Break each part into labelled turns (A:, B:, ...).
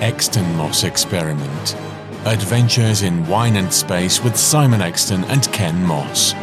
A: Exton Moss Experiment. Adventures in Wine and Space with Simon Exton and Ken Moss.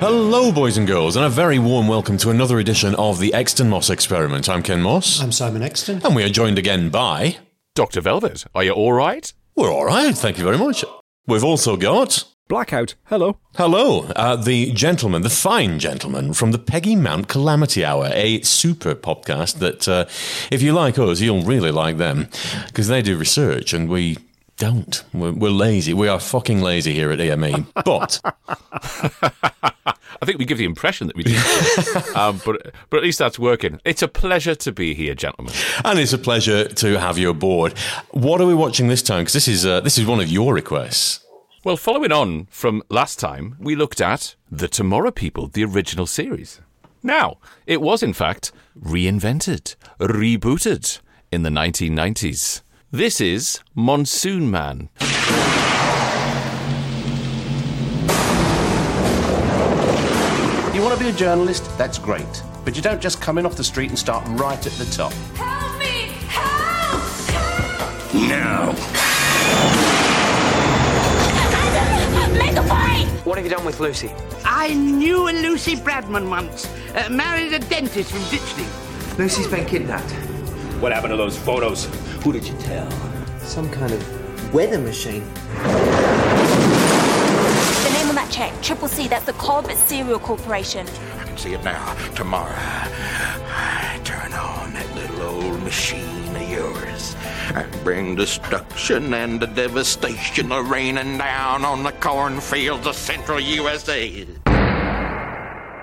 A: Hello, boys and girls, and a very warm welcome to another edition of the Exton Moss Experiment. I'm Ken Moss,
B: I'm Simon Exton.
A: and we are joined again by.
C: Dr. Velvet, are you all right?
A: We're all right, thank you very much. We've also got.
D: Blackout. Hello.
A: Hello, uh, the gentleman, the fine gentleman from the Peggy Mount Calamity Hour, a super podcast that, uh, if you like us, you'll really like them because they do research and we don't. We're, we're lazy. We are fucking lazy here at EME. But
C: I think we give the impression that we do, um, but but at least that's working. It's a pleasure to be here, gentlemen.
A: and it's a pleasure to have you aboard. What are we watching this time? Because this is uh, this is one of your requests.
C: Well, following on from last time, we looked at The Tomorrow People, the original series. Now, it was in fact reinvented, rebooted in the 1990s. This is Monsoon Man.
E: You want to be a journalist? That's great. But you don't just come in off the street and start right at the top.
F: Help me! Help! Help!
E: No.
F: Make a point!
G: What have you done with Lucy?
H: I knew a Lucy Bradman once. Uh, married a dentist from Ditchley.
G: Lucy's been kidnapped.
E: What happened to those photos? Who did you tell?
G: Some kind of weather machine.
F: The name on that check, Triple C, that's the Corbett Cereal Corporation.
I: I can see it now. Tomorrow, I turn on that little old machine of yours and bring destruction and the devastation of raining down on the cornfields of central USA.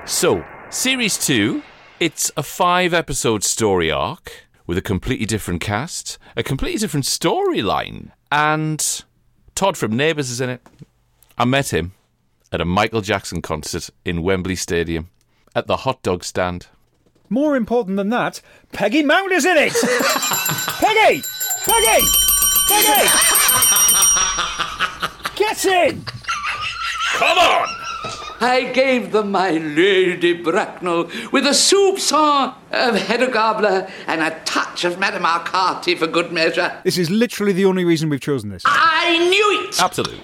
C: So, Series 2, it's a five episode story arc with a completely different cast, a completely different storyline, and Todd from Neighbours is in it. I met him at a Michael Jackson concert in Wembley Stadium at the hot dog stand.
D: More important than that, Peggy Mount is in it. Peggy, Peggy, Peggy, get in.
C: Come on!
H: I gave them my Lady Bracknell with a soupçon of Hedda Gabler and a touch of Madame Arcati for good measure.
D: This is literally the only reason we've chosen this.
H: I knew it!
C: Absolutely.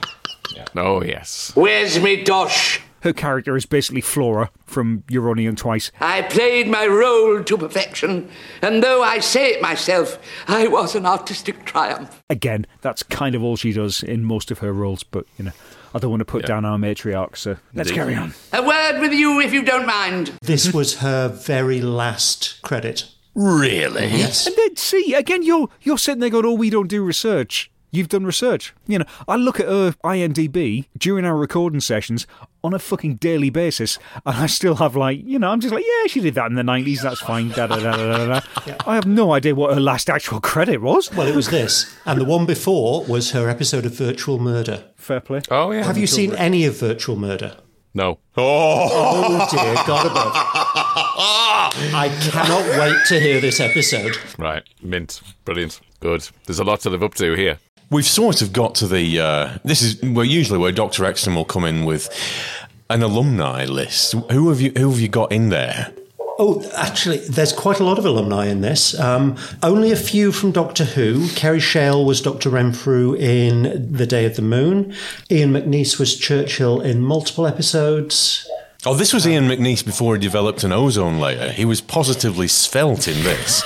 C: Oh, yes.
H: Where's me dosh?
D: Her character is basically Flora from You're Only Young Twice.
H: I played my role to perfection, and though I say it myself, I was an artistic triumph.
D: Again, that's kind of all she does in most of her roles, but you know, I don't want to put down our matriarch, so let's
C: Indeed.
D: carry on.
H: A word with you, if you don't mind.
B: This was her very last credit.
A: Really?
B: Yes.
D: And then see again, you're you're sitting there going, "Oh, we don't do research." You've done research. You know, I look at her IMDb during our recording sessions on a fucking daily basis, and I still have like, you know, I'm just like, yeah, she did that in the '90s. That's fine. Da da da da da. da. I have no idea what her last actual credit was.
B: Well, it was this. And the one before was her episode of Virtual Murder.
D: Fair play.
C: Oh, yeah.
B: Have you seen any of Virtual Murder?
C: No.
B: Oh, Oh, dear God above. I cannot wait to hear this episode.
C: Right. Mint. Brilliant. Good. There's a lot to live up to here.
A: We've sort of got to the. Uh, this is where usually where Doctor Exton will come in with an alumni list. Who have you? Who have you got in there?
B: Oh, actually, there's quite a lot of alumni in this. Um, only a few from Doctor Who. Kerry Shale was Dr. Renfrew in The Day of the Moon. Ian McNeice was Churchill in multiple episodes.
A: Oh, this was Ian McNeice before he developed an ozone layer. He was positively svelte in this.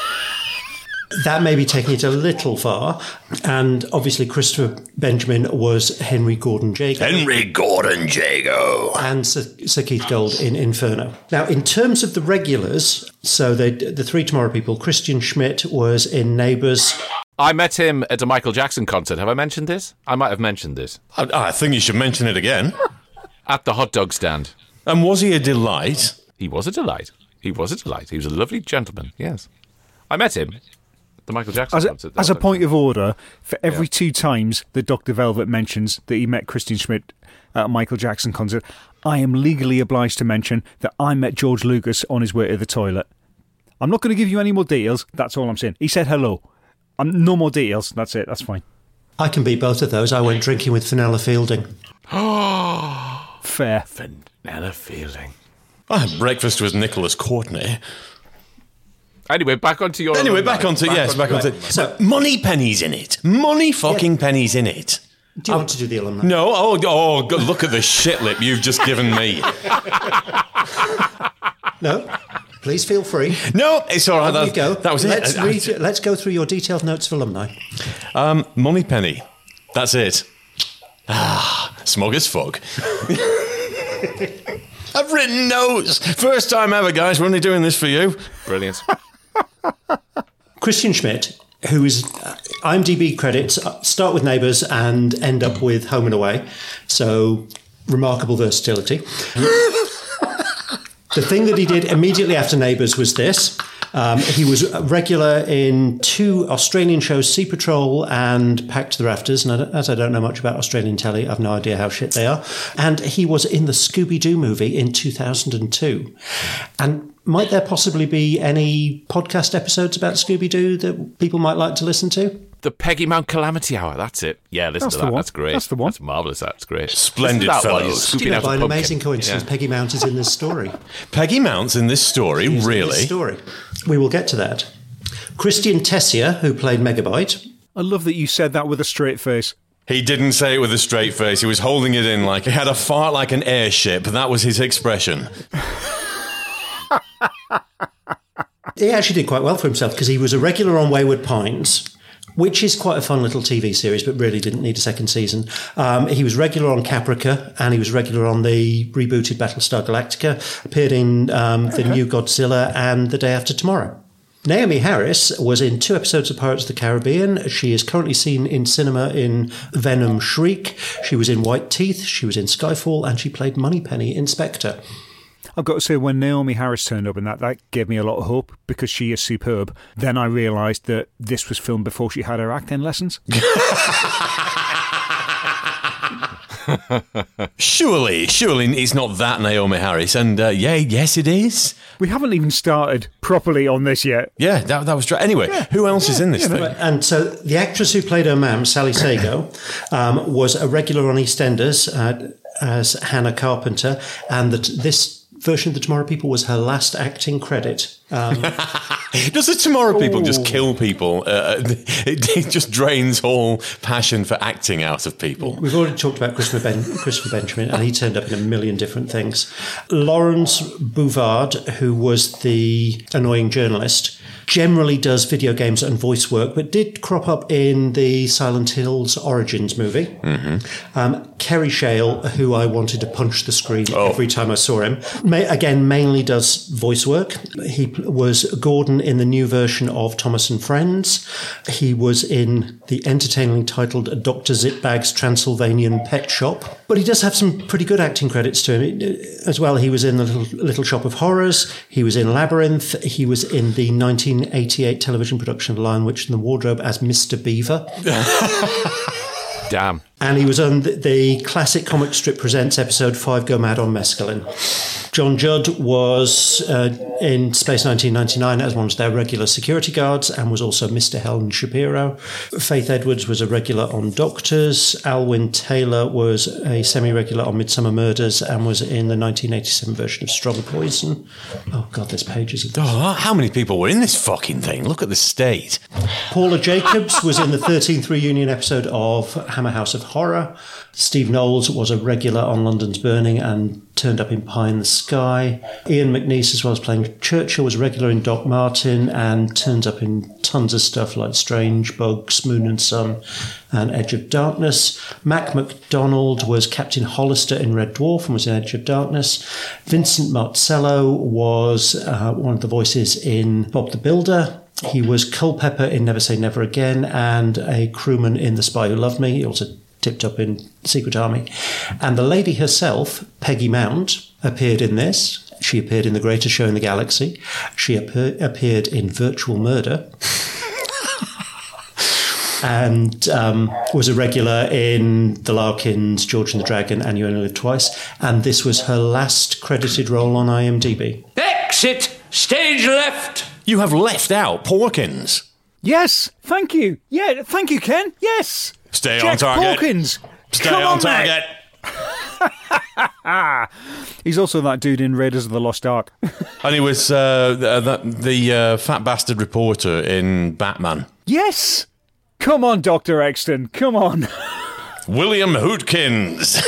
B: That may be taking it a little far. And obviously, Christopher Benjamin was Henry Gordon Jago.
A: Henry Gordon Jago.
B: and Sir, Sir Keith Gold in Inferno. Now, in terms of the regulars, so they, the three Tomorrow people, Christian Schmidt was in Neighbours.
C: I met him at a Michael Jackson concert. Have I mentioned this? I might have mentioned this.
A: I, I think you should mention it again.
C: At the hot dog stand.
A: And was he a delight?
C: He was a delight. He was a delight. He was a lovely gentleman. Yes. I met him at the Michael Jackson
D: As a,
C: concert.
D: as a point of order, for every
C: Yeah.
D: two times that Dr. Velvet mentions that he met Christian Schmidt at a Michael Jackson concert, I am legally obliged to mention that I met George Lucas on his way to the toilet. I'm not going to give you any more details. That's all I'm saying. He said hello. Um, no more details. That's it. That's fine.
B: I can beat both of those. I went drinking with Fenella Fielding.
D: Fair.
C: Vanilla Fielding.
A: I had breakfast with Nicholas Courtney.
C: Anyway, back onto your.
A: Anyway,
C: alumni.
A: back onto yes, back onto.
B: So-
A: money pennies in it. Money fucking pennies in it.
B: Do you want to do the alumni?
A: No, oh, oh, go- look at the shit lip you've just given me.
B: No. Please feel free.
A: No, it's all right.
B: There
A: That,
B: you go.
A: that was
B: let's
A: it. I- I-
B: Read, let's go through your detailed notes of alumni.
A: Um, Money Penny. That's it. Ah, smug as fuck. I've written notes. First time ever, guys. We're only doing this for you.
C: Brilliant.
B: Christian Schmidt, who is uh, IMDb credits uh, start with Neighbours and end up with Home and Away. So remarkable versatility. the thing that he did immediately after Neighbours was this. Um, he was regular in two Australian shows, Sea Patrol and Packed to the Rafters. And as I don't know much about Australian telly, I've no idea how shit they are. And he was in the Scooby Doo movie in 2002. And might there possibly be any podcast episodes about Scooby Doo that people might like to listen to?
C: The Peggy Mount Calamity Hour. That's it. Yeah, listen
D: That's
C: to that.
D: one.
C: That's great.
D: That's the one.
C: That's marvelous. That's great.
A: Splendid
C: Listen to that while
A: fellows.
C: you're scooping
B: know,
C: out a
B: by an
C: pumpkin.
B: amazing coincidence,
C: Yeah.
B: Peggy Mount is in this story.
A: Peggy Mounts in this story,
B: She's in
A: really?
B: this story. We will get to that. Christian Tessier, who played Megabyte.
D: I love that you said that with a straight face.
A: He didn't say it with a straight face. He was holding it in like he had a fart like an airship. That was his expression.
B: He actually did quite well for himself because he was a regular on Wayward Pines. Which is quite a fun little TV series, but really didn't need a second season. Um, he was regular on Caprica, and he was regular on the rebooted Battlestar Galactica. Appeared in um, the new Godzilla and The Day After Tomorrow. Naomie Harris was in two episodes of Pirates of the Caribbean. She is currently seen in cinema in Venom Shriek. She was in White Teeth. She was in Skyfall, and she played Moneypenny in Spectre.
D: I've got to say, when Naomie Harris turned up in that, that gave me a lot of hope because she is superb. Then I realised that this was filmed before she had her acting lessons.
A: Surely, surely it's not that Naomie Harris. And uh, yeah, yes, it is.
D: We haven't even started properly on this yet.
A: Yeah, that, that was true. Anyway, who else is in this thing?
B: And so the actress who played her mum, Sally Sagoe, um, was a regular on EastEnders uh, as Hannah Carpenter, and that this version of the Tomorrow People was her last acting credit. Um,
A: Does the Tomorrow People just kill people? Uh, it, it just drains all passion for acting out of people.
B: We've already talked about Christopher, ben, Christopher Benjamin, and he turned up in a million different things. Laurence Bouvard, who was the annoying journalist, generally does video games and voice work, but did crop up in the Silent Hills Origins movie. Um, Kerry Shale, who I wanted to punch the screen every time I saw him, ma- again mainly does voice work. He was Gordon in the new version of Thomas and Friends. He was in the entertainingly titled Dr. Zitbag's Transylvanian Pet Shop. But he does have some pretty good acting credits to him uh, as well. He was in the Little, Little Shop of Horrors. He was in Labyrinth. He was in the 1988 television production of Lion Witch and the Wardrobe as Mr. Beaver.
C: Damn.
B: And he was on the, the classic comic strip presents episode Five Go Mad on Mescaline. John Judd was uh, in Space 1999 as one of their regular security guards and was also Mr. Helen Shapiro. Faith Edwards was a regular on Doctors. Alwyn Taylor was a semi regular on Midsomer Murders and was in the 1987 version of Strong Poison. Oh, God, there's pages of this.
A: Oh, how many people were in this fucking thing? Look at the state.
B: Paula Jacobs was in the 13th reunion episode of Hammer House of Horror. Steve Knowles was a regular on London's Burning and turned up in Pie in the Sky. Ian McNeice, as well as playing Churchill, was regular in Doc Martin and turned up in tons of stuff like Strange, Bugs, Moon and Sun, and Edge of Darkness. Mac McDonald was Captain Hollister in Red Dwarf and was in Edge of Darkness. Vincent Marzello was uh, one of the voices in Bob the Builder. He was Culpepper in Never Say Never Again and a crewman in The Spy Who Loved Me. He also tipped up in Secret Army. And the lady herself, Peggy Mount, appeared in this. She appeared in The Greatest Show in the Galaxy. She appear- appeared in Virtual Murder. and um, was a regular in The Larkins, George and the Dragon, and You Only Live Twice. And this was her last credited role on IMDb.
H: Exit! Stage left!
A: You have left out Porkins.
D: Yes, thank you. Yeah, thank you, Ken. Yes.
A: Stay
D: Jack
A: on target.
D: Hawkins.
A: Stay
D: Come
A: on
D: on,
A: target.
D: He's also that dude in Raiders of the Lost Ark.
A: And he was uh, the, the, the uh, fat bastard reporter in Batman.
D: yes! Come on, Dr. Exton, come on.
A: William Hootkins.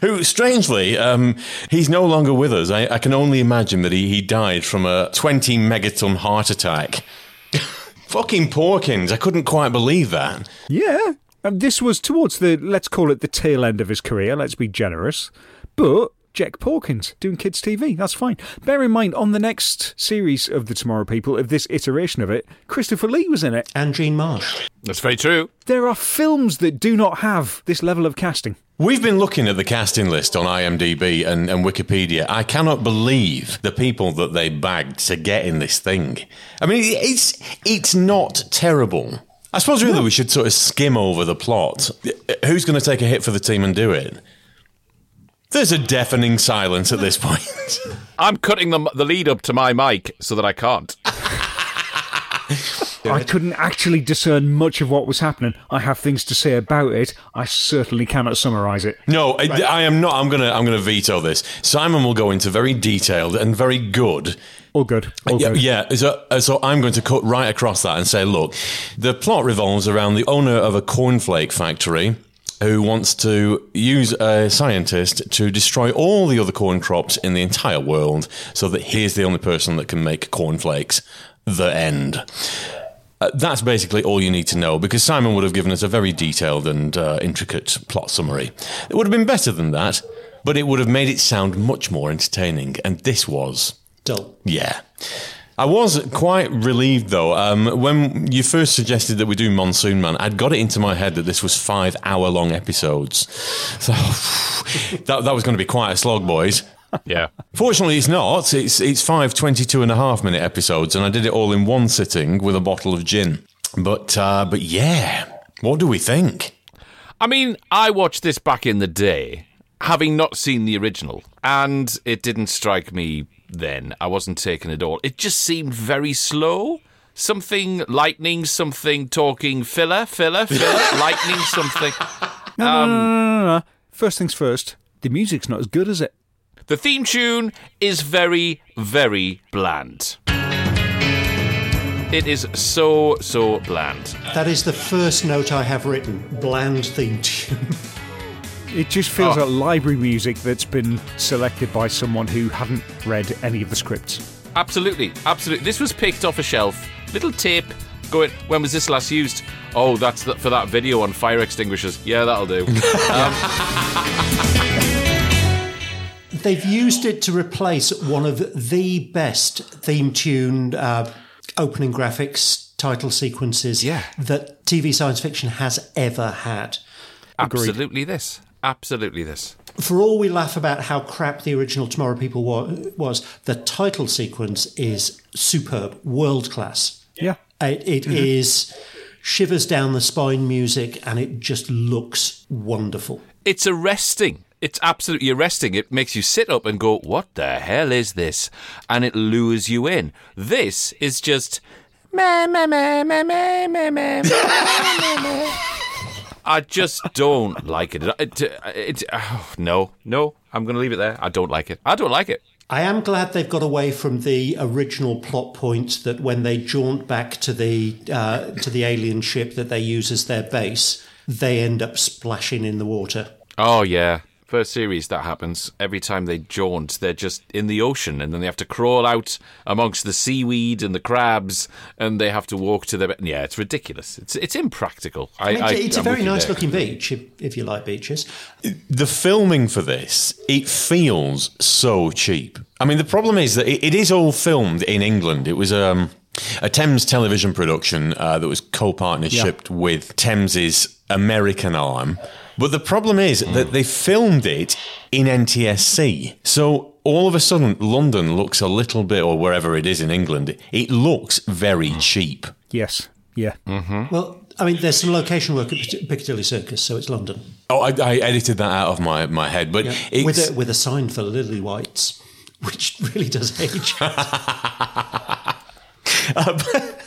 A: Who, strangely, um, he's no longer with us. I, I can only imagine that he, he died from a 20 megaton heart attack. Fucking Porkins. I couldn't quite believe that.
D: Yeah. And this was towards the, let's call it the tail end of his career, let's be generous. But Jack Porkins doing kids' TV, that's fine. Bear in mind, on the next series of The Tomorrow People, of this iteration of it, Christopher Lee was in it.
B: And Jean Marsh.
C: That's very true.
D: There are films that do not have this level of casting.
A: We've been looking at the casting list on IMDb and, and Wikipedia. I cannot believe the people that they bagged to get in this thing. I mean, it's it's not terrible. I suppose really we should sort of skim over the plot. Who's going to take a hit for the team and do it? There's a deafening silence at this point.
C: I'm cutting the, the lead up to my mic so that I can't.
D: I couldn't actually discern much of what was happening. I have things to say about it. I certainly cannot summarise it.
A: No, I, I am not. I'm gonna. I'm gonna veto this. Simon will go into very detailed and very good.
D: All good. All
A: Yeah,
D: good.
A: yeah. So, uh, so I'm going to cut right across that and say, look, the plot revolves around the owner of a cornflake factory who wants to use a scientist to destroy all the other corn crops in the entire world, so that he's the only person that can make cornflakes. The end. Uh, that's basically all you need to know because Simon would have given us a very detailed and uh, intricate plot summary. It would have been better than that, but it would have made it sound much more entertaining, and this was.
B: Dull.
A: Yeah. I was quite relieved though. Um, when you first suggested that we do Monsoon Man, I'd got it into my head that this was five hour long episodes. So that, that was going to be quite a slog, boys.
C: Yeah.
A: Fortunately, it's not. It's, it's five 22 and a half minute episodes, and I did it all in one sitting with a bottle of gin. But, uh, but yeah, what do we think?
C: I mean, I watched this back in the day, having not seen the original, and it didn't strike me then. I wasn't taking it all. It just seemed very slow. Something lightning, something talking filler, filler, filler, lightning, something.
D: No, no, um, no, no, no, no. First things first, the music's not as good as it.
C: The theme tune is very, very bland. It is so, so bland.
B: That is the first note I have written. Bland theme tune.
D: It just feels
C: Oh.
D: like library music that's been selected by someone who hadn't read any of the scripts.
C: Absolutely, absolutely. This was picked off a shelf. Little tape. Going. When was this last used? Oh, that's the, for that video on fire extinguishers. Yeah, that'll do.
B: They've used it to replace one of the best theme tune uh, opening graphics title sequences
C: Yeah.
B: that TV science fiction has ever had.
C: Absolutely this. Absolutely this.
B: For all we laugh about how crap the original Tomorrow People wa- was, the title sequence is superb, world class.
D: Yeah.
B: It, it is shivers down the spine music and it just looks wonderful.
C: It's arresting. It's absolutely arresting. It makes you sit up and go, "What the hell is this?" And it lures you in. This is just. meh, meh, meh, meh, meh, meh, meh, meh, meh, meh. I just don't like it. It, it, oh, no, no. I'm going to leave it there. I don't like it. I don't like it.
B: I am glad they've got away from the original plot point that when they jaunt back to the uh, to the alien ship that they use as their base, they end up splashing in the water.
C: Oh yeah. First series that happens every time they jaunt. They're just in the ocean, and then they have to crawl out amongst the seaweed and the crabs, and they have to walk to their. Yeah, it's ridiculous. It's it's impractical. I,
B: I mean,
C: I-
B: it's a
C: I'm
B: very nice
C: there.
B: looking beach if, if you like beaches.
A: the filming for this, it feels so cheap. I mean, the problem is that it, it is all filmed in England. It was um, a Thames television production uh, that was co-partnershiped with Thames's American arm. But the problem is that they filmed it in NTSC. So all of a sudden, London looks a little bit, or wherever it is in England, it looks very cheap.
D: Yes. Yeah. Mm-hmm.
B: Well, I mean, there's some location work at Pic- Piccadilly Circus, so it's London.
A: Oh, I, I edited that out of my, my head, but it's,
B: with a with a sign for Lillywhites, which really does age.
A: Uh, but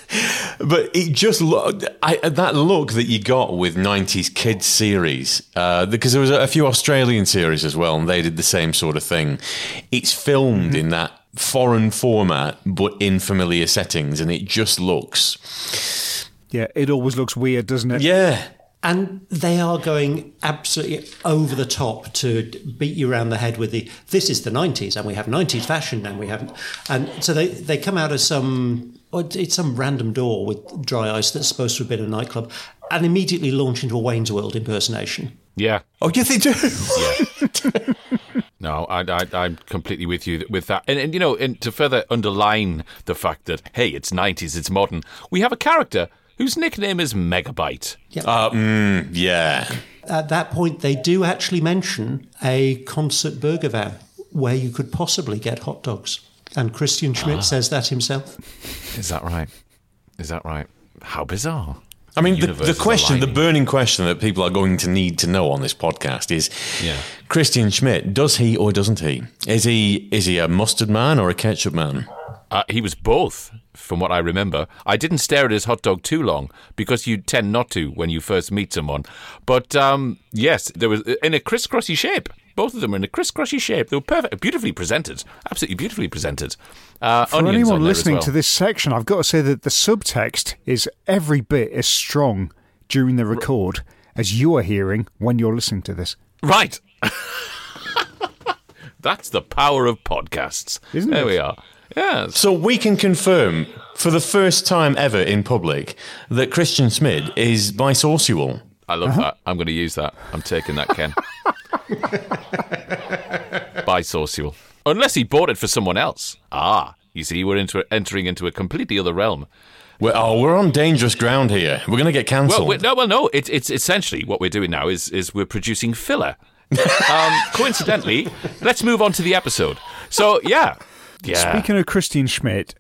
A: it just looked I, that look that you got with '90s kids series, uh, because there was a, a few Australian series as well, and they did the same sort of thing. It's filmed in that foreign format, but in familiar settings, and it just looks,
D: Yeah, it always looks weird, doesn't it?
A: yeah.
B: And they are going absolutely over the top to beat you around the head with the this is the 90s and we have 90s fashion and we haven't. And so they, they come out of some, oh, it's some random door with dry ice that's supposed to have been a nightclub and immediately launch into a Wayne's World impersonation.
C: Yeah.
A: Oh, yes, they do.
C: No, I, I, I'm completely with you with that. And, and you know, and to further underline the fact that, hey, it's 90s, it's modern, we have a character whose nickname is Megabyte.
A: Uh, mm, yeah.
B: At that point, they do actually mention a concert burger van where you could possibly get hot dogs. And Christian Schmidt says that himself.
C: Is that right? Is that right? How bizarre.
A: I mean, the,
C: universe
A: the
C: is
A: question, the burning question that people are going to need to know on this podcast is:
C: Yeah.
A: Christian Schmidt, does he or doesn't he? Is he is he a mustard man or a ketchup man?
C: Uh, he was both, from what I remember. I didn't stare at his hot dog too long because you tend not to when you first meet someone. But um, yes, there was in a crisscrossy shape. Both of them were in a crisscrossy shape. They were perfect, beautifully presented, absolutely beautifully presented. Uh,
D: For anyone listening
C: well.
D: to this section, I've got to say that the subtext is every bit as strong during the record as you are hearing when you're listening to this.
C: Right. That's the power of podcasts.
D: Isn't
C: there
D: it?
C: we are. Yes.
A: So we can confirm for the first time ever in public that Christian Schmidt is bisexual.
C: I love that. I'm going to use that. I'm taking that, Ken. Bisocial. Unless he bought it for someone else. Ah, you see, we're into entering into a completely other realm.
A: We're, oh, we're on dangerous ground here. We're going to get
C: Well,
A: cancelled.
C: we, no, well, no. It's it's essentially what we're doing now is is we're producing filler. um, coincidentally, let's move on to the episode. So, yeah, yeah.
D: Speaking of Christian Schmidt,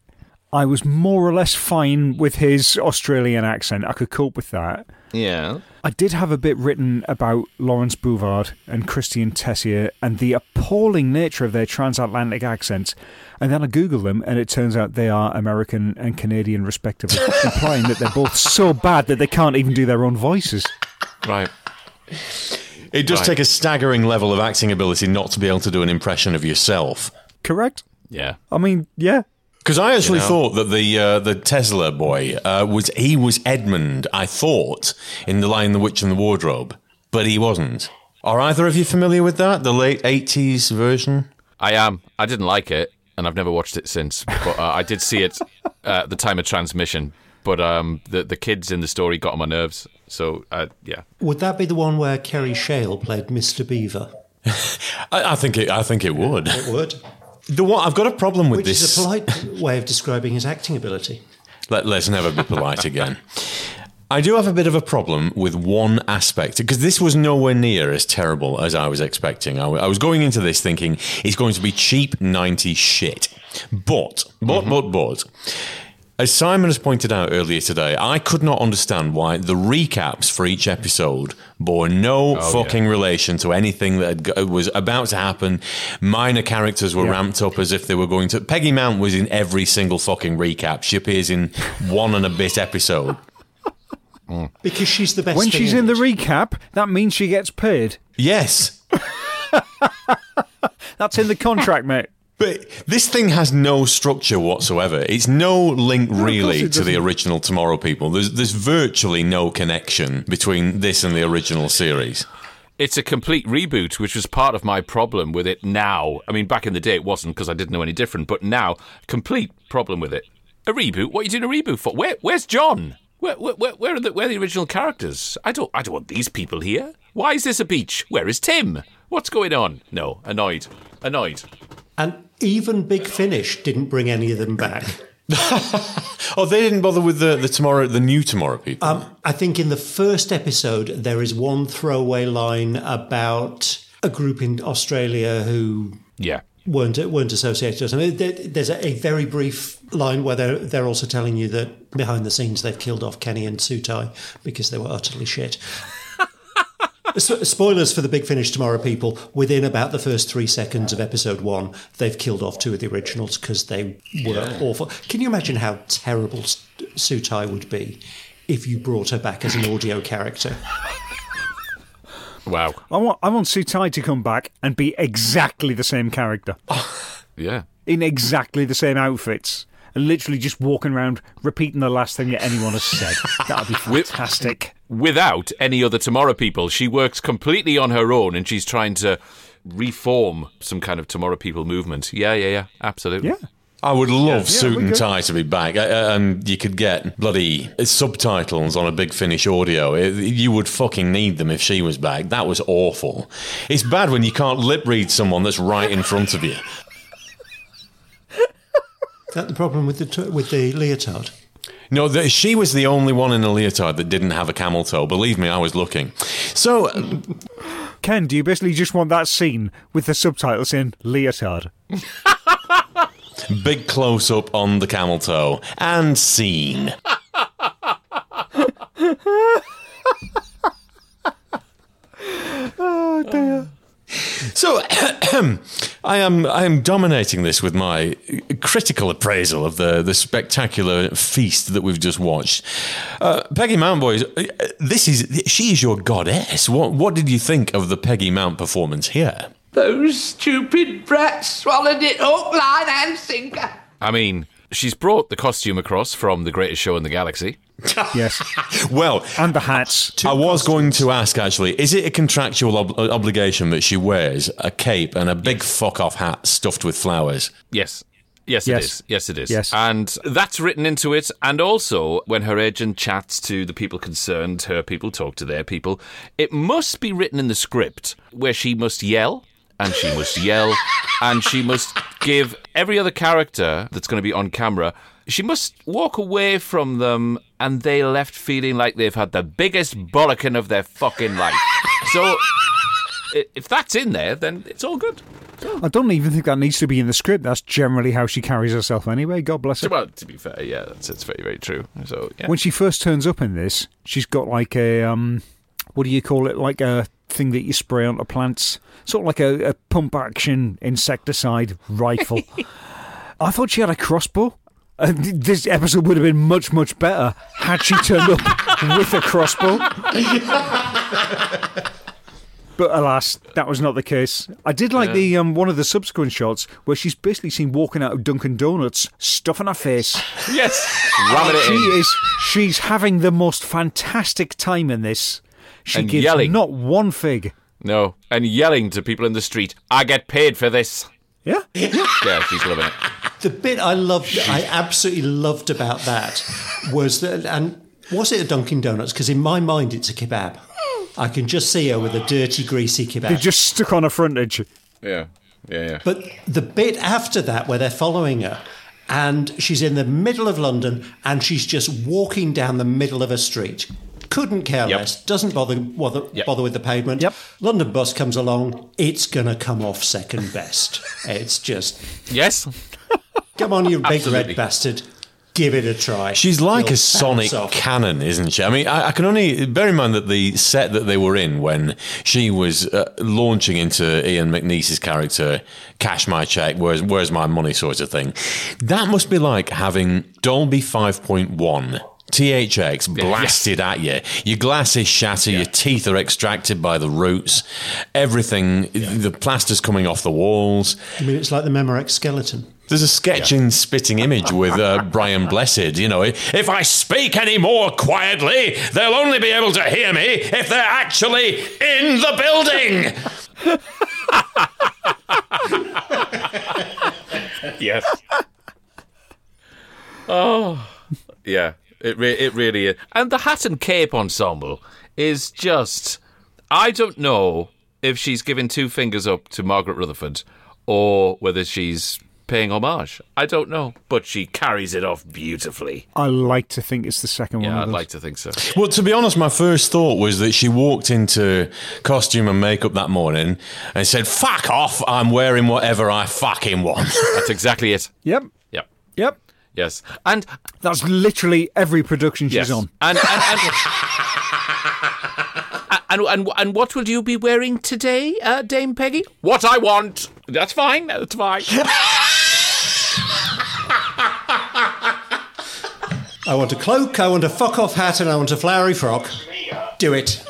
D: I was more or less fine with his Australian accent. I could cope with that.
C: yeah.
D: I did have a bit written about Laurence Bouvard and Christian Tessier and the appalling nature of their transatlantic accents. And then I Googled them, and it turns out they are American and Canadian, respectively, implying that they're both so bad that they can't even do their own voices.
C: Right.
A: it does
C: Right.
A: take a staggering level of acting ability not to be able to do an impression of yourself.
D: Correct?
C: Yeah.
D: I mean, yeah.
A: Because I actually
C: know?
A: thought that the uh, the Tesla boy uh, was he was Edmund. I thought in the Lion, the Witch, and the Wardrobe, but he wasn't. Are either of you familiar with that? The late eighties version.
C: I am. I didn't like it, and I've never watched it since. But uh, I did see it uh, at the time of transmission. But um, the the kids in the story got on my nerves. So uh, yeah,
B: Would that be the one where Kerry Shale played Mr. Beaver?
A: I, I think it. I think it would.
B: It would.
A: The one I've got a problem with
B: Which
A: this.
B: is a polite way of describing his acting ability.
A: Let, let's never be polite again. I do have a bit of a problem with one aspect because this was nowhere near as terrible as I was expecting. I, w- I was going into this thinking it's going to be cheap 90 shit. But, but, mm-hmm. but, but, as Simon has pointed out earlier today, I could not understand why the recaps for each episode bore no oh, fucking relation to anything that had was about to happen. Minor characters were ramped up as if they were going to. Peggy Mount was in every single fucking recap. She appears in one and a bit episode. Mm.
B: Because she's the best
D: When
B: thing
D: she's in the recap, that means she gets paid.
A: Yes.
D: That's in the contract, mate.
A: But this thing has no structure whatsoever. It's no link really to the original Tomorrow People. There's there's virtually no connection between this and the original series.
C: it's a complete reboot, which was part of my problem with it. Now, I mean, back in the day it wasn't because I didn't know any different. But now, complete problem with it. A reboot? What are you doing a reboot for? Where, where's John? Where, where, where, where are the where are the original characters? I don't I don't want these people here. Why is this a beach? Where is Tim? What's going on? No, annoyed, annoyed.
B: And even Big Finish didn't bring any of them back.
A: Oh, they didn't bother with the, the tomorrow, the new Tomorrow People.
B: Um, I think in the first episode, there is one throwaway line about a group in Australia who
C: Yeah.
B: weren't weren't associated or something. There- There's a, a very brief line where they're, they're also telling you that behind the scenes they've killed off Kenny and Hsui Tai because they were utterly shit. S- spoilers for the big finish tomorrow, people. Within about the first three seconds of episode one, they've killed off two of the originals because they were awful. Can you imagine how terrible S- Hsui Tai would be if you brought her back as an audio character?
C: Wow.
D: I want I want Hsui Tai to come back and be exactly the same character.
C: Yeah.
D: in exactly the same outfits and literally just walking around repeating the last thing that anyone has said. That'd be fantastic.
C: Without any other Tomorrow people, she works completely on her own and she's trying to reform some kind of Tomorrow people movement. Yeah, yeah, yeah. Absolutely.
D: Yeah.
A: I would love
D: Yeah,
A: Suit
D: we
A: and. Tie to be back, uh, uh, and you could get bloody subtitles on a Big Finish audio. It- you would fucking need them if she was back. That was awful. It's bad when you can't lip read someone that's right in front of you.
B: Is that the problem with the with the leotard?
A: No, the, she was the only one in a leotard that didn't have a camel toe. Believe me, I was looking. So,
D: Ken, do you basically just want that scene with the subtitles in leotard?
A: big close up on the camel toe and scene.
D: Oh dear.
A: So I am I am dominating this with my critical appraisal of the the spectacular feast that we've just watched. Uh, Peggy Mount boys, uh, this is she is your goddess. What what did you think of the Peggy Mount performance here?
H: Those stupid brats swallowed it hook, line, and sinker.
C: I mean, she's brought the costume across from the greatest show in the galaxy.
D: Yes.
A: Well,
D: And the hats.
A: I was going to ask actually, is it a contractual ob- uh, obligation that she wears a cape and a big fuck off hat stuffed with flowers?
C: Yes. Yes,
D: Yes.
C: it is. Yes, it is.
D: Yes.
C: And that's written into it. And also, when her agent chats to the people concerned, her people talk to their people, it must be written in the script where she must yell, and she must yell, and she must give every other character that's going to be on camera, she must walk away from them and they left feeling like they've had the biggest bollocking of their fucking life. So, if that's in there, then it's all good.
D: I don't even think that needs to be in the script. That's generally how she carries herself anyway. God bless her.
C: Well, to be fair, yeah, that's, that's very, very true. So, yeah.
D: When she first turns up in this, she's got like a um, what do you call it? Like a thing that you spray onto plants, sort of like a, a pump action insecticide rifle. I thought she had a crossbow. Uh, this episode would have been much, much better had she turned up with a crossbow. But alas, that was not the case. I did like the um, one of the subsequent shots where she's basically seen walking out of Dunkin' Donuts, stuffing her face.
C: Yes, ramming it
D: She
C: in.
D: is. She's having the most fantastic time in this. She
C: And
D: gives
C: yelling.
D: not one fig.
C: No, and yelling to people in the street, "I get paid for this."
D: Yeah,
C: Yeah. Yeah, she's loving it.
B: The bit I loved, I absolutely loved about that was that, and was it a Dunkin' Donuts? Because in my mind, it's a kebab. I can just see her with a dirty, greasy kebab.
D: They
B: kebab.
D: just stuck on her frontage.
C: Yeah, yeah, yeah.
B: But the bit after that, where they're following her, and she's in the middle of London, and she's just walking down the middle of a street. Couldn't care
C: Yep.
B: less. Doesn't bother bother,
C: Yep.
B: bother with the pavement.
D: Yep.
B: London bus comes along. It's gonna come off second best. it's just
C: yes,
B: come on, you big red bastard. Give it a try.
A: She's like
B: You'll
A: a sonic
B: off.
A: cannon, isn't she? I mean, I, I can only bear in mind that the set that they were in when she was uh, launching into Ian McNeice's character, "Cash my check, where's where's my money?" sort of thing. That must be like having Dolby Five Point One. THX blasted at you. Your glasses shatter, your teeth are extracted by the roots, everything, the plaster's coming off the walls.
B: I mean, it's like the Memorex skeleton.
A: There's a sketch in Spitting Image with uh, Brian Blessed. You know, if I speak any more quietly, they'll only be able to hear me if they're actually in the building.
C: yes. oh, yeah. It re- it really is. And the hat and cape ensemble is just. I don't know if she's giving two fingers up to Margaret Rutherford or whether she's paying homage. I don't know, but she carries it off beautifully.
D: I like to think it's the second one.
C: Yeah, I'd like to think so.
A: Well, to be honest, my first thought was that she walked into costume and makeup that morning and said, "Fuck off! I'm wearing whatever I fucking want."
C: That's exactly it.
D: Yep.
C: Yep.
D: Yep.
C: Yes, and
D: That's literally every production she's
C: yes,
D: on.
C: and and and, and and and what will you be wearing today, uh, Dame Peggy? What I want. That's fine. That's fine.
B: I want a cloak, I want a fuck off hat, and I want a flowery frock. Do it.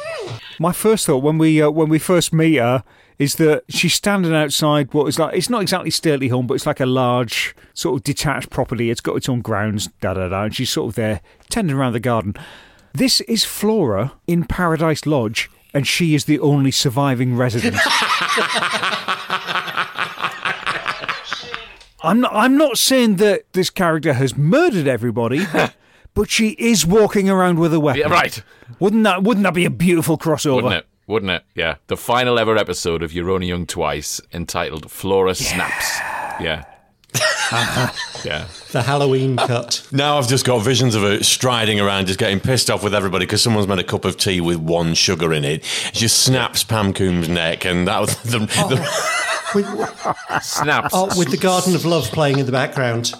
D: My first thought when we uh, when we first meet her is that she's standing outside what is like it's not exactly stately home, but it's like a large sort of detached property. It's got its own grounds, da da da, and she's sort of there tending around the garden. This is Flora in Paradise Lodge, and she is the only surviving resident. I'm not. I'm not saying that this character has murdered everybody, but she is walking around with a weapon.
C: Yeah, right.
D: Wouldn't that? Wouldn't that be a beautiful crossover?
C: Wouldn't it? Wouldn't it? Yeah. The final ever episode of You're Only Young Twice, entitled Flora Snaps. Yeah. yeah.
B: The Halloween cut.
A: Now I've just got visions of her striding around, just getting pissed off with everybody because someone's made a cup of tea with one sugar in it. She just snaps Pam Coombs' neck, and that was the, the oh.
B: With,
C: Snaps.
B: oh, with the Garden of Love playing in the background.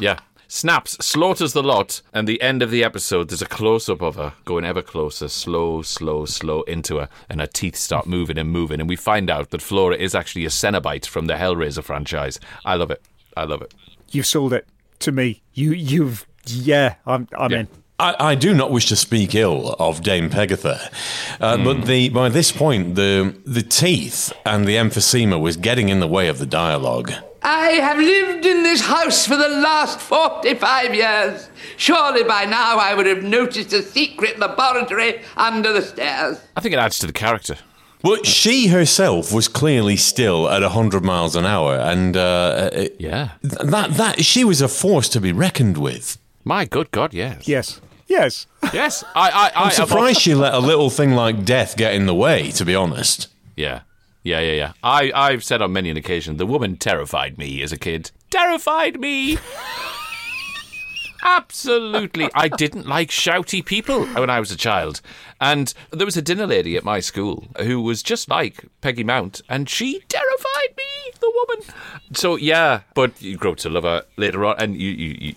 C: Yeah. Snaps, slaughters the lot, and the end of the episode, there's a close up of her going ever closer, slow, slow, slow into her, and her teeth start moving and moving. And we find out that Flora is actually a Cenobite from the Hellraiser franchise. I love it. I love it.
D: You've sold it to me. You, you've, yeah, I'm, I'm
C: Yeah.
D: in.
A: I, I do not wish to speak ill of Dame Pegatha, uh, but the by this point the the teeth and the emphysema was getting in the way of the dialogue.
H: I have lived in this house for the last 45 years. Surely by now I would have noticed a secret laboratory under the stairs.
C: I think it adds to the character.
A: Well, she herself was clearly still at hundred miles an hour, and uh, it-
C: Yeah.
A: that that she was a force to be reckoned with.
C: My good God, yes.
D: Yes. Yes.
C: Yes. I, I, I
A: I'm surprised she let a little thing like death get in the way. To be honest.
C: Yeah. Yeah, yeah, yeah. I, I've said on many an occasion, the woman terrified me as a kid. Terrified me! Absolutely. I didn't like shouty people when I was a child. And there was a dinner lady at my school who was just like Peggy Mount, and she terrified me, the woman. So, yeah, but you grow to love her later on, and you, you, you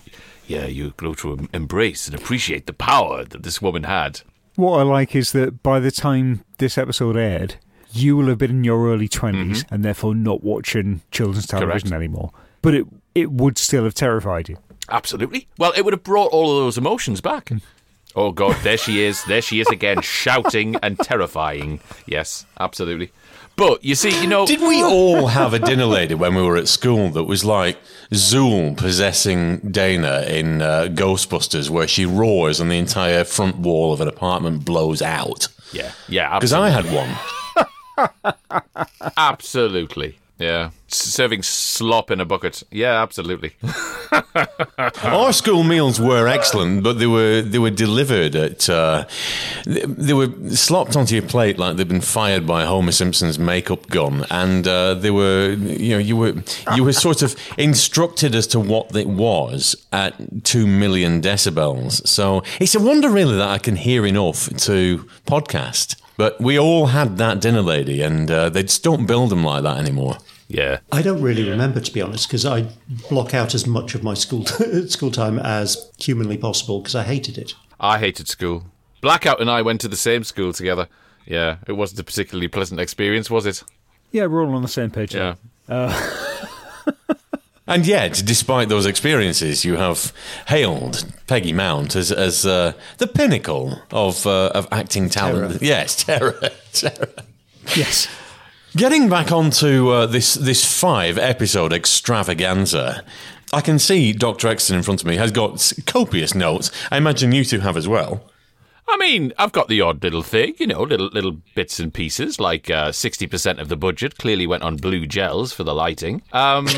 C: yeah, you grow to embrace and appreciate the power that this woman had.
D: What I like is that by the time this episode aired, you will have been in your early 20s and therefore not watching children's television
C: Correct.
D: anymore. But it, it would still have terrified you.
C: Absolutely. Well, it would have brought all of those emotions back. Oh God, there she is. There she is again, shouting and terrifying. Yes, absolutely. But you see, you know,
A: Did we all have a dinner lady when we were at school that was like Zuul possessing Dana in uh, Ghostbusters, where she roars and the entire front wall of an apartment blows out?
C: yeah, yeah,
A: Because. I had one.
C: Absolutely, yeah, serving slop in a bucket. Yeah, absolutely.
A: Our school meals were excellent, but they were they were delivered at uh, they, were slopped onto your plate like they'd been fired by Homer Simpson's makeup gun, and uh, they were you know you were you were sort of instructed as to what it was at two million decibels. So it's a wonder really that I can hear enough to podcast. But we all had that dinner lady, and uh, they just don't build them like that anymore.
C: Yeah,
B: I don't really remember, to be honest, because I block out as much of my school school time as humanly possible because I hated it.
C: I hated school. Blackout and I went to the same school together. Yeah, it wasn't a particularly pleasant experience, was it?
D: Yeah, we're all on the same page.
C: Yeah.
A: And yet, despite those experiences, you have hailed Peggy Mount as as uh, the pinnacle of uh, of acting talent.
B: Terror.
A: Yes, terror, terror.
D: Yes.
A: Getting back onto uh, this this five episode extravaganza, I can see Doctor Exton in front of me has got copious notes. I imagine you two have as well.
C: I mean, I've got the odd little thing, you know, little little bits and pieces. Like uh, sixty percent of the budget clearly went on blue gels for the lighting. Um,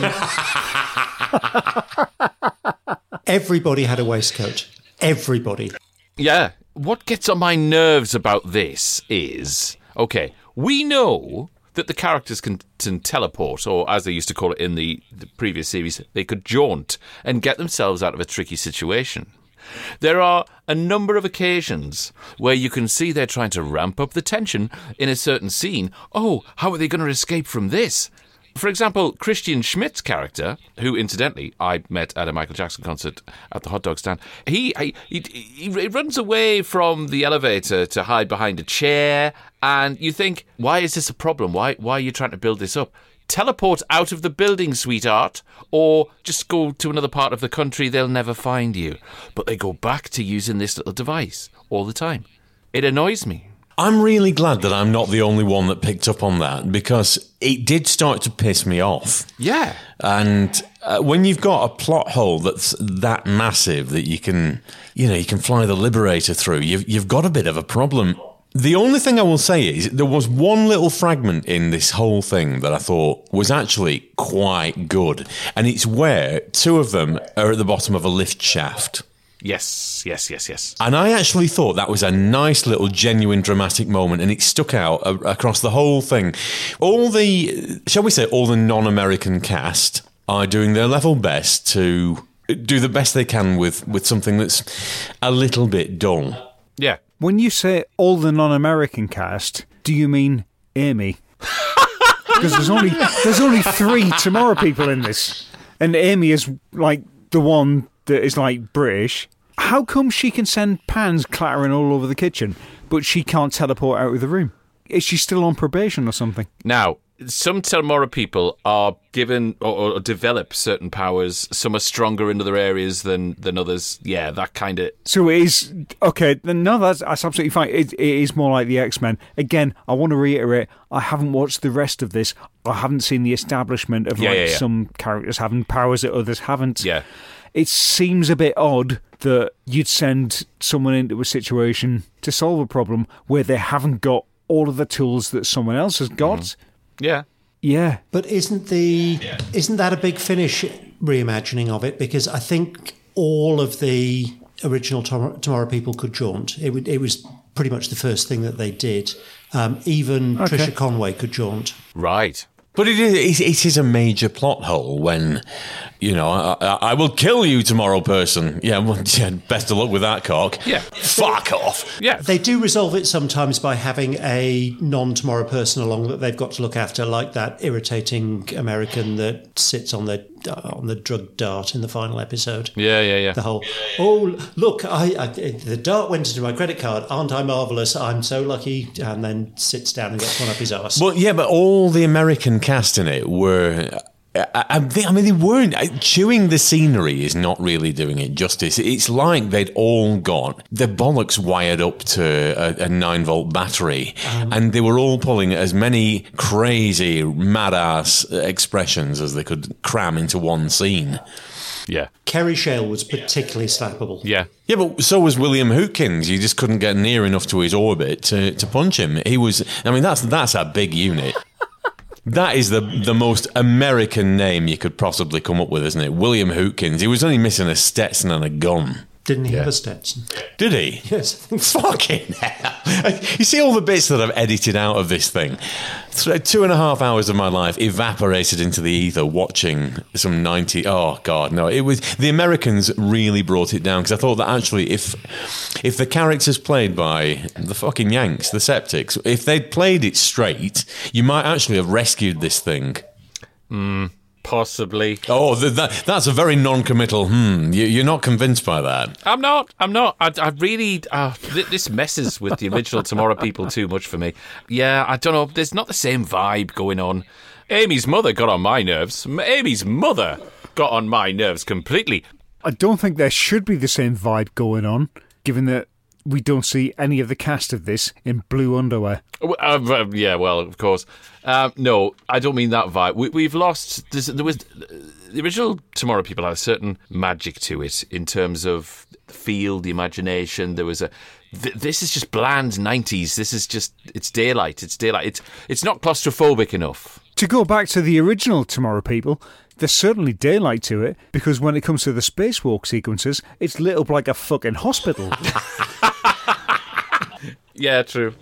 B: Everybody had a waistcoat. Everybody.
C: yeah. What gets on my nerves about this is okay. We know that the characters can, can teleport, or as they used to call it in the, the previous series, they could jaunt and get themselves out of a tricky situation. There are a number of occasions where you can see they're trying to ramp up the tension in a certain scene. Oh, how are they going to escape from this? For example, Christian Schmidt's character, who incidentally I met at a Michael Jackson concert at the hot dog stand, he he, he, he runs away from the elevator to hide behind a chair, and you think, why is this a problem? Why why are you trying to build this up? Teleport out of the building, sweetheart, or just go to another part of the country, they'll never find you. But they go back to using this little device all the time. It annoys me.
A: I'm really glad that I'm not the only one that picked up on that because it did start to piss me off.
C: Yeah.
A: And uh, when you've got a plot hole that's that massive that you can, you know, you can fly the Liberator through, you've, you've got a bit of a problem. The only thing I will say is there was one little fragment in this whole thing that I thought was actually quite good. And it's where two of them are at the bottom of a lift shaft.
C: Yes, yes, yes, yes.
A: And I actually thought that was a nice little genuine dramatic moment and it stuck out a- across the whole thing. All the, shall we say, all the non American cast are doing their level best to do the best they can with, with something that's a little bit dull.
C: Yeah.
D: When you say all the non-American cast, do you mean Amy? Because there's only there's only three Tomorrow people in this, and Amy is like the one that is like British. How come she can send pans clattering all over the kitchen, but she can't teleport out of the room? Is she still on probation or something?
C: Now, some Tomorrow people are given or, or develop certain powers. Some are stronger in other areas than, than others. Yeah, that kind of.
D: So it is okay. No, that's that's absolutely fine. It, it is more like the X Men. Again, I want to reiterate: I haven't watched the rest of this. I haven't seen the establishment of
C: Yeah,
D: like
C: yeah, yeah.
D: some characters having powers that others haven't.
C: Yeah.
D: It seems a bit odd that you'd send someone into a situation to solve a problem where they haven't got all of the tools that someone else has got.
C: Mm-hmm. Yeah.
D: Yeah.
B: But isn't the isn't that a big finish reimagining of it? Because I think all of the original Tom- Tomorrow People could jaunt. It, would, it was pretty much the first thing that they did. Um, even
A: Okay.
B: Tricia Conway could jaunt.
C: Right.
A: But it is, it is a major plot hole when, you know, I, I, I will kill you tomorrow, person. Yeah, well, yeah, best of luck with that cock.
C: Yeah.
A: Fuck off.
C: Yeah.
B: They do resolve it sometimes by having a non tomorrow person along that they've got to look after, like that irritating American that sits on the Uh, on the drug dart in the final episode.
C: Yeah, yeah, yeah.
B: The whole oh look, I, I the dart went into my credit card. Aren't I marvelous? I'm so lucky. And then sits down and gets one up his ass.
A: Well, yeah, but all the American cast in it were. I, I, think- I mean, they weren't. uh, Chewing the scenery is not really doing it justice. It's like they'd all got their bollocks wired up to a, a nine volt battery, and they were all pulling as many crazy, mad ass expressions as they could cram into one scene.
C: Yeah.
B: Kerry Shale was particularly slappable.
C: Yeah.
A: Yeah, but so was William Hootkins. You just couldn't get near enough to his orbit to, to punch him. He was. I mean, that's that's a big unit. That is the the most American name you could possibly come up with, isn't it? William Hootkins. He was only missing a Stetson and a gun.
B: Didn't he have a Stetson?
A: Did he?
B: Yes.
A: Fucking hell. You see all the bits that I've edited out of this thing? Th- Two and a half hours of my life evaporated into the ether watching some 90. Oh, God, no. It was. The Americans really brought it down because I thought that actually, if if the characters played by the fucking Yanks, the Septics, if they'd played it straight, you might actually have rescued this thing.
C: Mm, possibly.
A: Oh, th- that, that's a very non committal. Hmm. You, you're not convinced by that.
C: I'm not. I'm not. I, I really. Uh, th- this messes with the original Tomorrow People too much for me. Yeah, I don't know. There's not the same vibe going on. Amy's mother got on my nerves. Amy's mother got on my nerves completely.
D: I don't think there should be the same vibe going on, given that we don't see any of the cast of this in blue underwear.
C: Uh, yeah, well, of course. Um, no, I don't mean that vibe. We, we've lost. There was the original Tomorrow People had a certain magic to it in terms of the feel, the imagination. There was a. Th- this is just bland '90s. This is just. It's daylight. It's daylight. It's it's not claustrophobic enough.
D: To go back to the original Tomorrow People, there's certainly daylight to it because when it comes to the spacewalk sequences, it's lit up like a fucking hospital.
C: Yeah, true.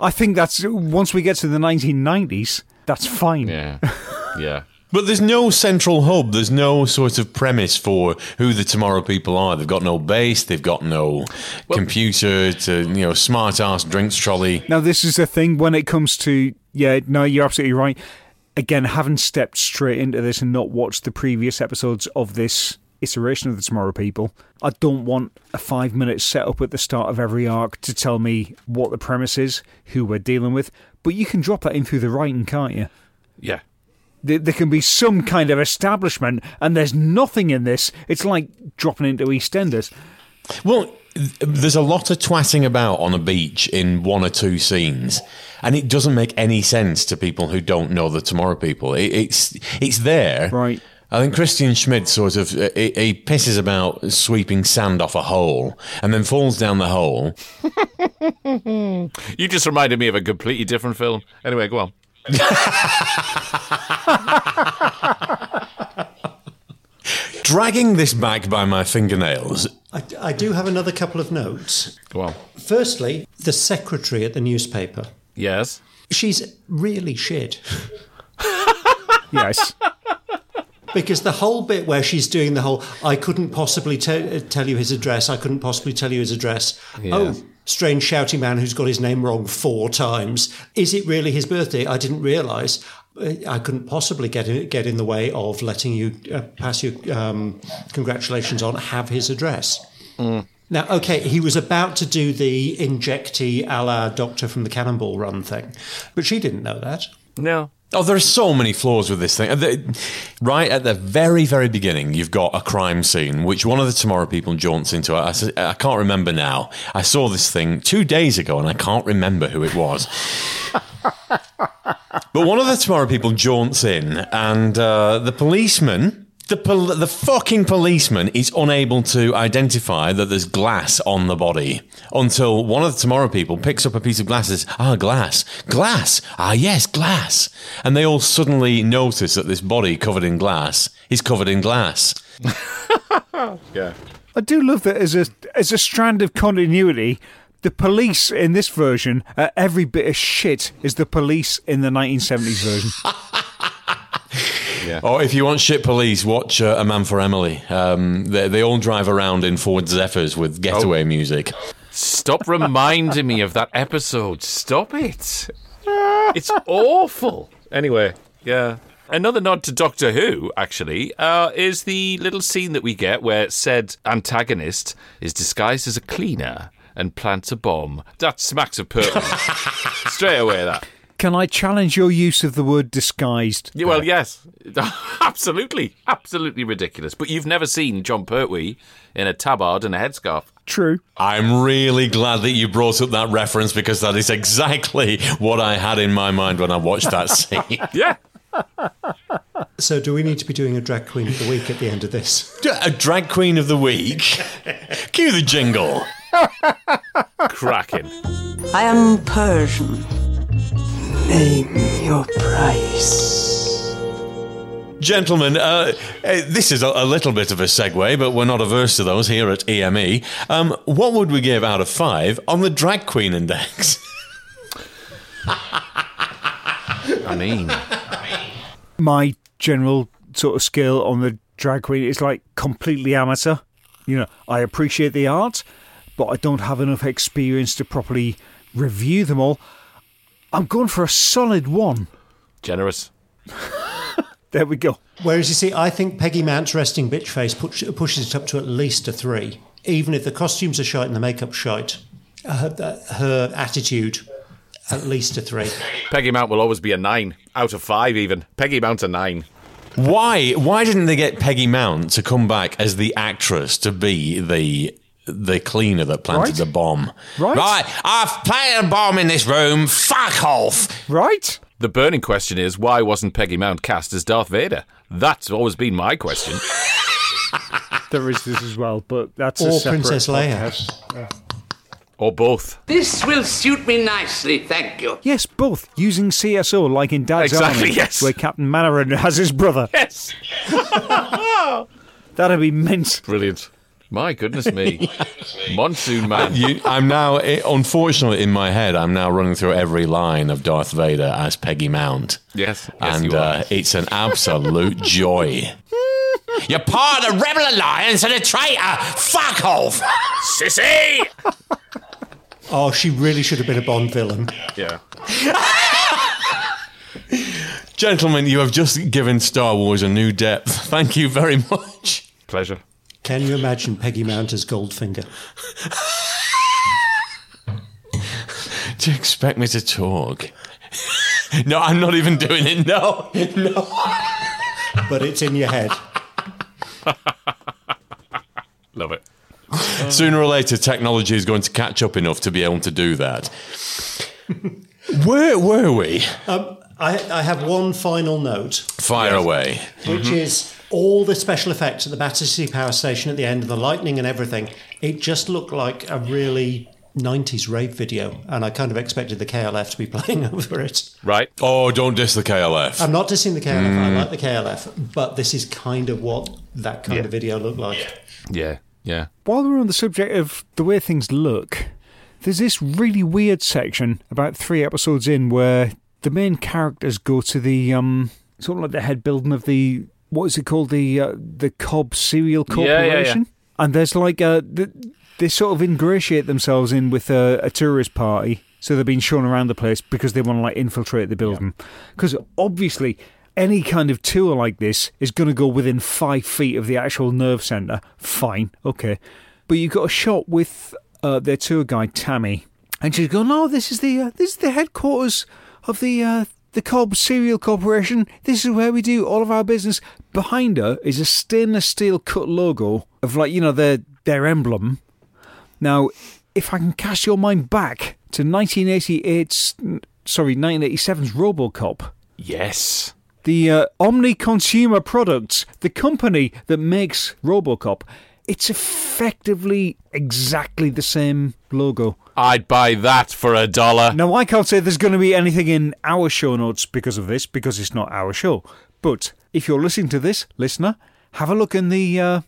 D: I think that's once we get to the 1990s, that's fine.
C: Yeah, yeah.
A: But there's no central hub. There's no sort of premise for who the tomorrow people are. They've got no base. They've got no computer to you know smart ass drinks trolley.
D: Now, this is the thing when it comes to, yeah, no, you're absolutely right. again, having stepped straight into this and not watched the previous episodes of this iteration of the Tomorrow People, I don't want a five minute setup at the start of every arc to tell me what the premise is, who we're dealing with. But you can drop that in through the writing, can't you?
C: Yeah.
D: There, there can be some kind of establishment, and there's nothing in this. It's like dropping into EastEnders.
A: Well, there's a lot of twatting about on a beach in one or two scenes, and it doesn't make any sense to people who don't know the Tomorrow People. It, it's it's there,
D: right?
A: I think Kristian Schmid sort of uh, he, he pisses about sweeping sand off a hole and then falls down the hole.
C: You just reminded me of a completely different film. Anyway, go on.
A: Dragging this back by my fingernails.
B: I, I do have another couple of notes.
C: Go on.
B: Firstly, the secretary at the newspaper.
C: Yes.
B: She's really shit.
D: yes.
B: Because the whole bit where she's doing the whole, I couldn't possibly te- tell you his address, I couldn't possibly tell you his address.
C: Yeah.
B: Oh, strange shouty man who's got his name wrong four times. Is it really his birthday? I didn't realise. Uh, I couldn't possibly get in, get in the way of letting you uh, pass your um, congratulations on, have his address. Now, okay, he was about to do the injectee a la Doctor from the Cannonball Run thing, but she didn't know that.
C: No.
A: Oh, there are so many flaws with this thing. Right at the very, very beginning, you've got a crime scene, which one of the Tomorrow people jaunts into. I can't remember now. I saw this thing two days ago, and I can't remember who it was. but one of the Tomorrow people jaunts in, and uh, the policeman. The, pol- the fucking policeman is unable to identify that there's glass on the body until one of the Tomorrow people picks up a piece of glass and says, Ah, glass, glass, ah, yes, glass. And they all suddenly notice that this body covered in glass is covered in glass.
C: Yeah.
D: I do love that as a as a strand of continuity. The police in this version are every bit as shit as the police in the 1970s version.
A: Or if you want shit police, watch uh, A Man for Emily. Um, they, they all drive around in Ford Zephyrs with getaway music.
C: Stop reminding me of that episode. Stop it. It's awful. Anyway, yeah. Another nod to Doctor Who, actually, uh, is the little scene that we get where said antagonist is disguised as a cleaner and plants a bomb. That smacks of Pertwee. Straight away, that.
D: Can I challenge your use of the word disguised?
C: Yeah, well, yes. absolutely. Absolutely ridiculous. But you've never seen Jon Pertwee in a tabard and a headscarf.
D: True.
A: I'm really glad that you brought up that reference because that is exactly what I had in my mind when I watched that scene.
C: Yeah.
B: So, do we need to be doing a drag queen of the week at the end of this?
A: A drag queen of the week. Cue the jingle.
C: Cracking.
J: I am Persian. Name your price.
A: Gentlemen, uh, uh, this is a, a little bit of a segue, but we're not averse to those here at EME. Um, what would we give out of five on the drag queen index?
C: I mean,
D: My general sort of skill on the drag queen is like completely amateur. You know, I appreciate the art, but I don't have enough experience to properly review them all. I'm going for a solid one.
C: generous.
D: There we go.
B: Whereas you see, I think Peggy Mount's resting bitch face push, pushes it up to at least a three. Even if the costumes are shite and the makeup's shite, uh, her, uh, her attitude, at least a three.
C: Peggy Mount will always be a nine out of five, even. Peggy Mount's a nine.
A: Why? Why didn't they get Peggy Mount to come back as the actress to be the the cleaner that planted
D: Right.
A: the bomb?
D: Right.
A: Right. I've planted a bomb in this room. Fuck off.
D: Right?
C: The burning question is why wasn't Peggy Mount cast as Darth Vader? That's always been my question.
D: There is this as well, but that's a
B: Or
D: separate
B: Princess Leia.
D: podcast.
C: or both.
H: This will suit me nicely, thank you.
D: Yes, both using CSO like in Dad's
C: Exactly,
D: Army,
C: yes.
D: where Captain Mainwaring has his brother.
C: Yes.
D: That'd be mint.
C: Brilliant. My goodness me. Monsoon Man.
A: You, I'm now, i unfortunately, in my head, I'm now running through every line of Darth Vader as Peggy Mount.
C: Yes, yes,
A: and
C: you are.
A: uh, it's an absolute joy. You're part of the Rebel Alliance and a traitor. Fuck off,
C: Sissy!
B: Oh, she really should have been a Bond villain.
C: Yeah.
A: Gentlemen, you have just given Star Wars a new depth. Thank you very much.
C: Pleasure.
B: Can you imagine Peggy Mount as Goldfinger?
A: Do you expect me to talk? no, I'm not even doing it. No, no.
B: But it's in your head.
C: Love it.
A: Sooner or later, technology is going to catch up enough to be able to do that. Where were we?
B: Um, I, I have one final note,
A: Fire away.
B: which is all the special effects at the Battersea Power Station at the end of the lightning and everything. It just looked like a really 90s rave video, and I kind of expected the KLF to be playing over it.
C: Right.
A: Oh, don't diss the KLF.
B: I'm not dissing the KLF,
A: Mm.
B: I like the KLF, but this is kind of what that kind
C: Yeah.
B: of video looked like.
C: Yeah. Yeah.
D: While we're on the subject of the way things look, there's this really weird section about three episodes in where the main characters go to the um sort of like the head building of the what is it called the uh, the Cobb Cereal
C: Yeah, yeah, yeah.
D: Corporation, and there's like a the, they sort of ingratiate themselves in with a, a tourist party, so they're being shown around the place because they want to like infiltrate the building, because obviously. Any kind of tour like this is going to go within five feet of the actual nerve centre. Fine, okay. But you've got a shot with uh, their tour guide Tammy, and she's going, "Oh, this is the uh, this is the headquarters of the uh, the Cobb Cereal Corporation. This is where we do all of our business." Behind her is a stainless steel cut logo of like you know their their emblem. Now, if I can cast your mind back to 1988's, sorry, 1987's RoboCop,
C: Yes.
D: the uh, Omni Consumer Products, the company that makes RoboCop, it's effectively exactly the same logo.
C: I'd buy that for a dollar.
D: Now, I can't say there's going to be anything in our show notes because of this, because it's not our show. But if you're listening to this, listener, have a look in the uh,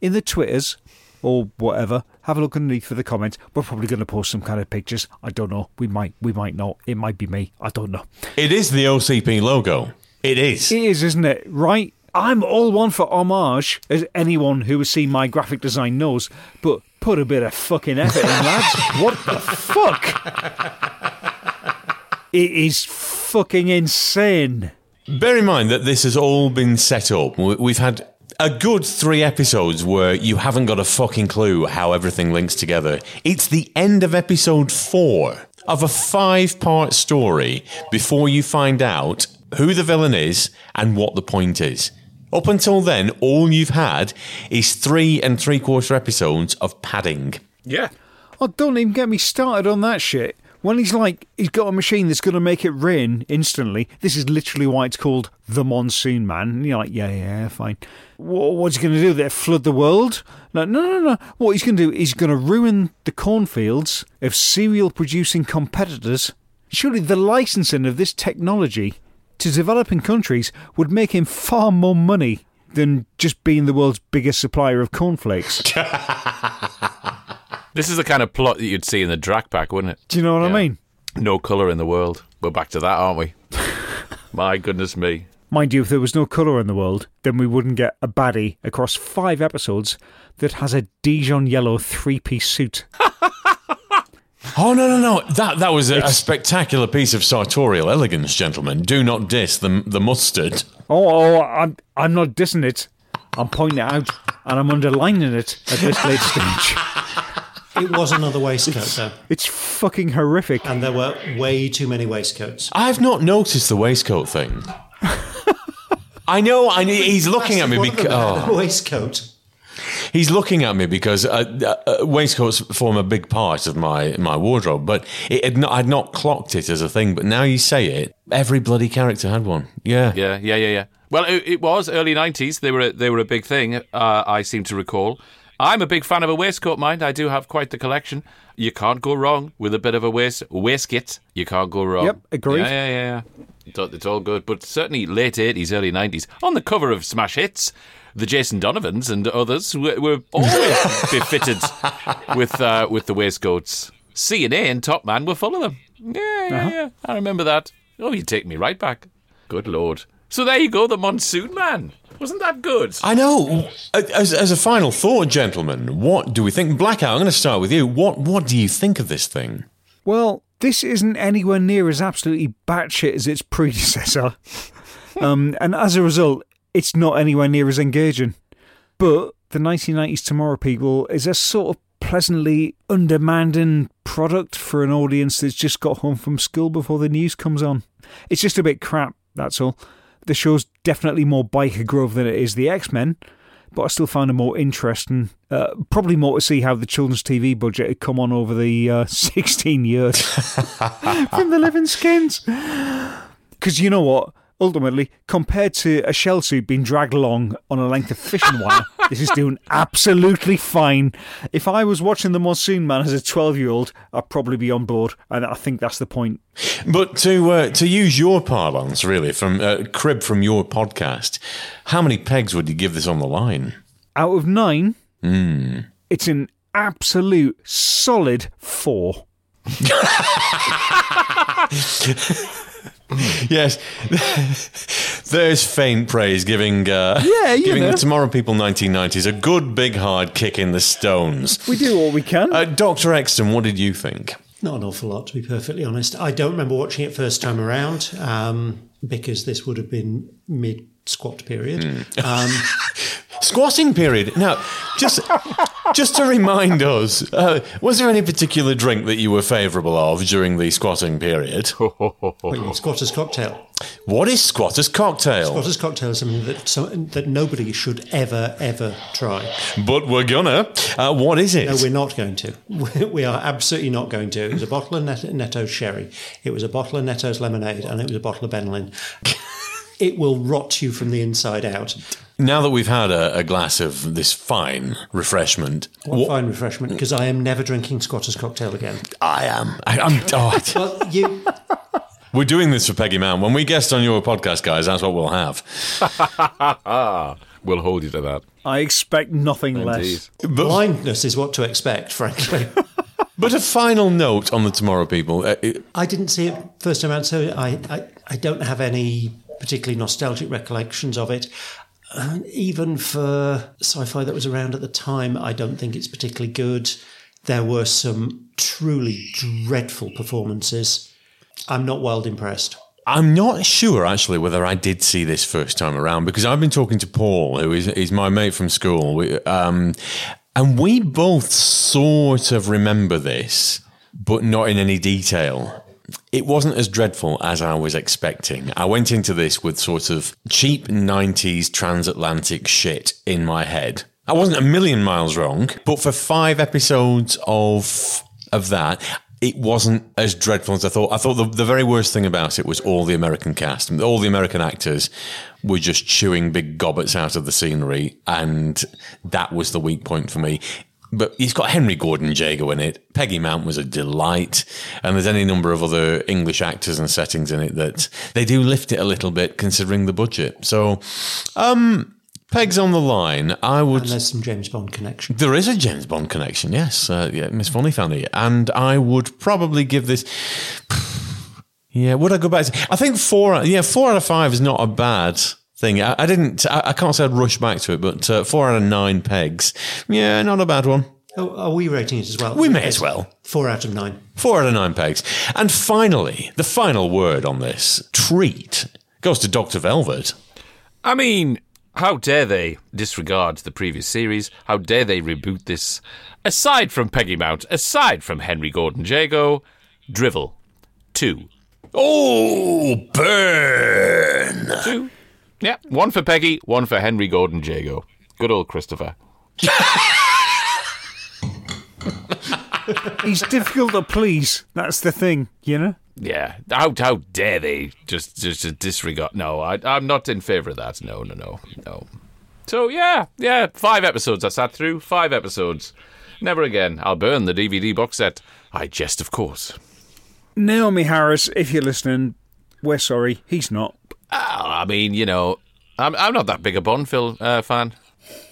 D: in the Twitters or whatever. Have a look underneath for the comments. We're probably going to post some kind of pictures. I don't know. We might. We might not. It might be me. I don't know.
A: It is the OCP logo. It is.
D: It is, isn't it? Right? I'm all one for homage, as anyone who has seen my graphic design knows, but put a bit of fucking effort in, lads. What the fuck? It is fucking insane.
A: Bear in mind that this has all been set up. We- We've had a good three episodes where you haven't got a fucking clue how everything links together. It's the end of episode four of a five part story before you find out who the villain is and what the point is. Up until then, all you've had is three and three quarter episodes of padding.
C: Yeah.
D: Oh, don't even get me started on that shit. When he's like, he's got a machine that's going to make it rain instantly. This is literally why it's called the Monsoon Man. And you're like, yeah, yeah, fine. Wha what's he going to do there? Flood the world? No, no, no, no. What he's going to do is going to ruin the cornfields of cereal producing competitors. Surely the licensing of this technology to developing countries would make him far more money than just being the world's biggest supplier of cornflakes.
C: This is the kind of plot that you'd see in the drag pack, wouldn't it?
D: Do you know what I mean?
C: No colour in the world. We're back to that, aren't we? My goodness me.
D: Mind you, if there was no colour in the world, then we wouldn't get a baddie across five episodes that has a Dijon yellow three piece suit.
A: Oh no no no! That that was a, a spectacular piece of sartorial elegance, gentlemen. Do not diss the the mustard.
D: Oh, oh, I'm, I'm not dissing it. I'm pointing it out and I'm underlining it at this late stage.
B: It was another waistcoat, though.
D: It's fucking horrific.
B: And there were way too many waistcoats.
A: I've not noticed the waistcoat thing. I know. I he's looking at me
B: One of them
A: because
B: had a oh. waistcoat.
A: He's looking at me because uh, uh, waistcoats form a big part of my my wardrobe. But it had not, I'd not clocked it as a thing. But now you say it, every bloody character had one. Yeah.
C: Yeah, yeah, yeah, yeah. Well, it, it was early '90s. They were a, they were a big thing. Uh, I seem to recall. I'm a big fan of a waistcoat, mind. I do have quite the collection. You can't go wrong with a bit of a waist waistcoat. You can't go wrong.
D: Yep, agreed.
C: Yeah, yeah, yeah. Yeah. It's all- It's all good, but certainly late '80s, early '90s. On the cover of Smash Hits, the Jason Donovans and others were, were always befitted with uh, with the waistcoats. C&A and Top Man were full of them. Yeah, yeah, yeah. I remember that. Oh, you take me right back. Good lord. So there you go, the Monsoon Man. Wasn't that good?
A: I know. As, as a final thought, gentlemen, what do we think? Blackout. I'm going to start with you. What What do you think of this thing?
D: Well, this isn't anywhere near as absolutely batshit as its predecessor. um, and as a result, it's not anywhere near as engaging. But the 1990s Tomorrow People is a sort of pleasantly undemanding product for an audience that's just got home from school before the news comes on. It's just a bit crap, that's all. The show's definitely more Byker Grove than it is the X Men, but I still find it more interesting. Uh, probably more to see how the children's TV budget had come on over the uh, 16 years from the living skins. Because you know what? Ultimately, compared to a shell suit being dragged along on a length of fishing wire, this is doing absolutely fine. If I was watching The Monsoon Man as a 12 year old, I'd probably be on board, and I think that's the point.
A: But to uh, to use your parlance, really, from uh, crib from your podcast, how many pegs would you give this on the line?
D: Out of nine,
A: Hmm.
D: it's an absolute solid four.
A: yes, there's faint praise giving uh,
D: Yeah, you
A: giving
D: know.
A: the Tomorrow People 1990s a good big hard kick in the stones.
D: We do all we can.
A: Uh, Doctor Exton, what did you think?
B: Not an awful lot, to be perfectly honest. I don't remember watching it first time around um, because this would have been mid squat period. Um,
A: Squatting period. Now, just just to remind us, uh, was there any particular drink that you were favourable of during the squatting period?
B: well, squatter's cocktail.
A: What is squatter's cocktail?
B: Squatter's cocktail is something that so, that nobody should ever ever try.
A: But we're gonna. Uh, what is it?
B: No, we're not going to. We are absolutely not going to. It was a bottle of Net- Netto's sherry. It was a bottle of Netto's lemonade, and it was a bottle of Benylin. It will rot you from the inside out.
A: Now that we've had a, a glass of this fine refreshment,
B: What fine refreshment, because I am never drinking Squatter's cocktail again.
A: I am. I, I'm. Oh,
B: Well, you.
A: we're doing this for Peggy Mount. When we guest on your podcast, guys, that's what we'll have.
C: we'll hold you to that.
D: I expect nothing less.
B: Blindness is what to expect, frankly.
A: But a final note on the Tomorrow People. Uh, it-
B: I didn't see it first time around, so I, I, I don't have any particularly nostalgic recollections of it. Even for sci-fi that was around at the time, I don't think it's particularly good. There were some truly dreadful performances. I'm not wild impressed.
A: I'm not sure actually whether I did see this first time around because I've been talking to Paul, who is, is my mate from school, we, um, and we both sort of remember this, but not in any detail. It wasn't as dreadful as I was expecting. I went into this with sort of cheap 90s transatlantic shit in my head. I wasn't a million miles wrong, but for five episodes of of that, it wasn't as dreadful as I thought. I thought the, the very worst thing about it was all the American cast, all the American actors were just chewing big gobbets out of the scenery, and that was the weak point for me. But he's got Henry Gordon Jago in it. Peggy Mount was a delight, and there's any number of other English actors and settings in it that they do lift it a little bit considering the budget. So, um, Pegs on the line. I would.
B: And there's some James Bond connection.
A: There is a James Bond connection, yes. Uh, yeah, Miss Funny Fanny. And I would probably give this. Yeah, would I go back? To, I think four. Yeah, four out of five is not a bad thing. I, I didn't. I, I can't say I'd rush back to it, but uh, four out of nine pegs. Yeah, not a bad one.
B: Oh, are we rating it as well?
A: We may as well.
B: Four out of nine.
A: Four out of nine pegs. And finally, the final word on this treat goes to Doctor Velvet.
C: I mean, how dare they disregard the previous series? How dare they reboot this? Aside from Peggy Mount, aside from Henry Gordon Jago, Drivel. Two.
A: Oh, burn!
C: Two. Yeah, one for Peggy, one for Henry Gordon Jago. Good old Christopher.
D: He's difficult to please. That's the thing, you know?
C: Yeah, how how dare they just just, just disregard? No, I, I'm not in favour of that. No, no, no, no. So yeah, yeah, five episodes I sat through. Five episodes. Never again. I'll burn the DVD box set. I jest, of course.
D: Naomie Harris, if you're listening, we're sorry. He's not.
C: Ah, I mean, you know, I'm I'm not that big a Bond film uh, fan.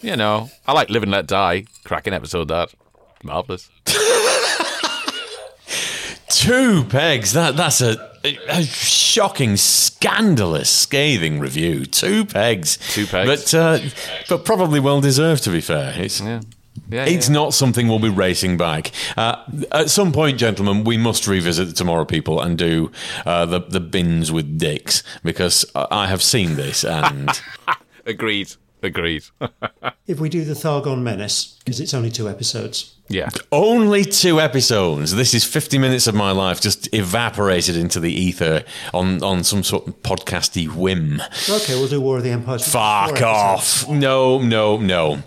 C: You know, I like Live and Let Die. Cracking episode that. Marvelous.
A: Two pegs. That that's a, a shocking, scandalous, scathing review. Two pegs.
C: Two pegs.
A: But uh, but probably well deserved. To be fair, it's
C: Yeah. Yeah,
A: it's
C: yeah.
A: not something we'll be racing back. Uh, at some point, gentlemen, we must revisit the Tomorrow People and do uh, the the bins with dicks because I I have seen this and
C: Agreed. Agreed.
B: If we do the Thargon Menace, because it's only two episodes.
C: yeah.
A: only two episodes. This is fifty minutes of my life just evaporated into the ether on on some sort of podcasty whim.
B: Okay, we'll do War of the Empires.
A: Fuck off. No, no, no.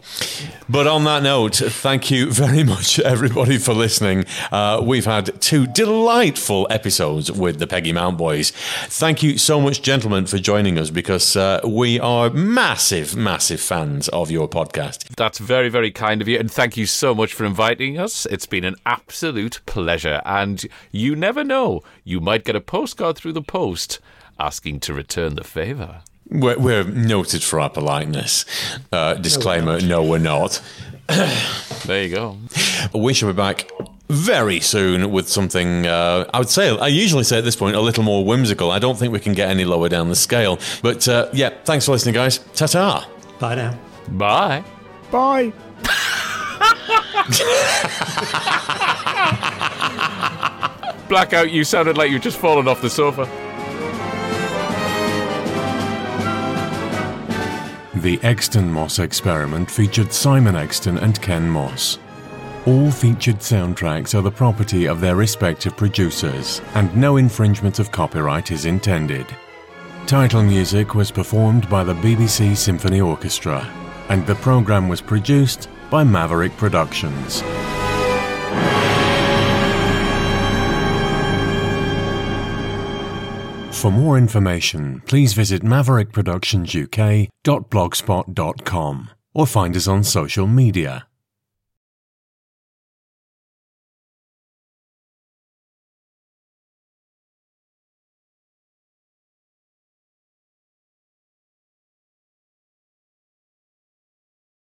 A: But on that note, thank you very much, everybody, for listening. Uh, we've had two delightful episodes with the Peggy Mount Boys. Thank you so much, gentlemen, for joining us because uh, we are massive, massive fans of your podcast.
C: That's very, very kind of you. And thank you so much for inviting us. It's been an absolute pleasure. And you never know, you might get a postcard through the post asking to return the favour.
A: We're, we're noted for our politeness. Uh, disclaimer no, we're not.
C: There you go.
A: We shall be back very soon with something, uh, I would say, I usually say at this point, a little more whimsical. I don't think we can get any lower down the scale. But uh, yeah, thanks for listening, guys. Ta ta.
B: Bye now.
C: Bye.
D: Bye.
C: Blackout, you sounded like you'd just fallen off the sofa.
K: The Exton Moss experiment featured Simon Exton and Ken Moss. All featured soundtracks are the property of their respective producers, and no infringement of copyright is intended. Title music was performed by the BBC Symphony Orchestra, and the program was produced by Maverick Productions. For more information, please visit maverickproductionsuk.blogspot.com or find us on social media.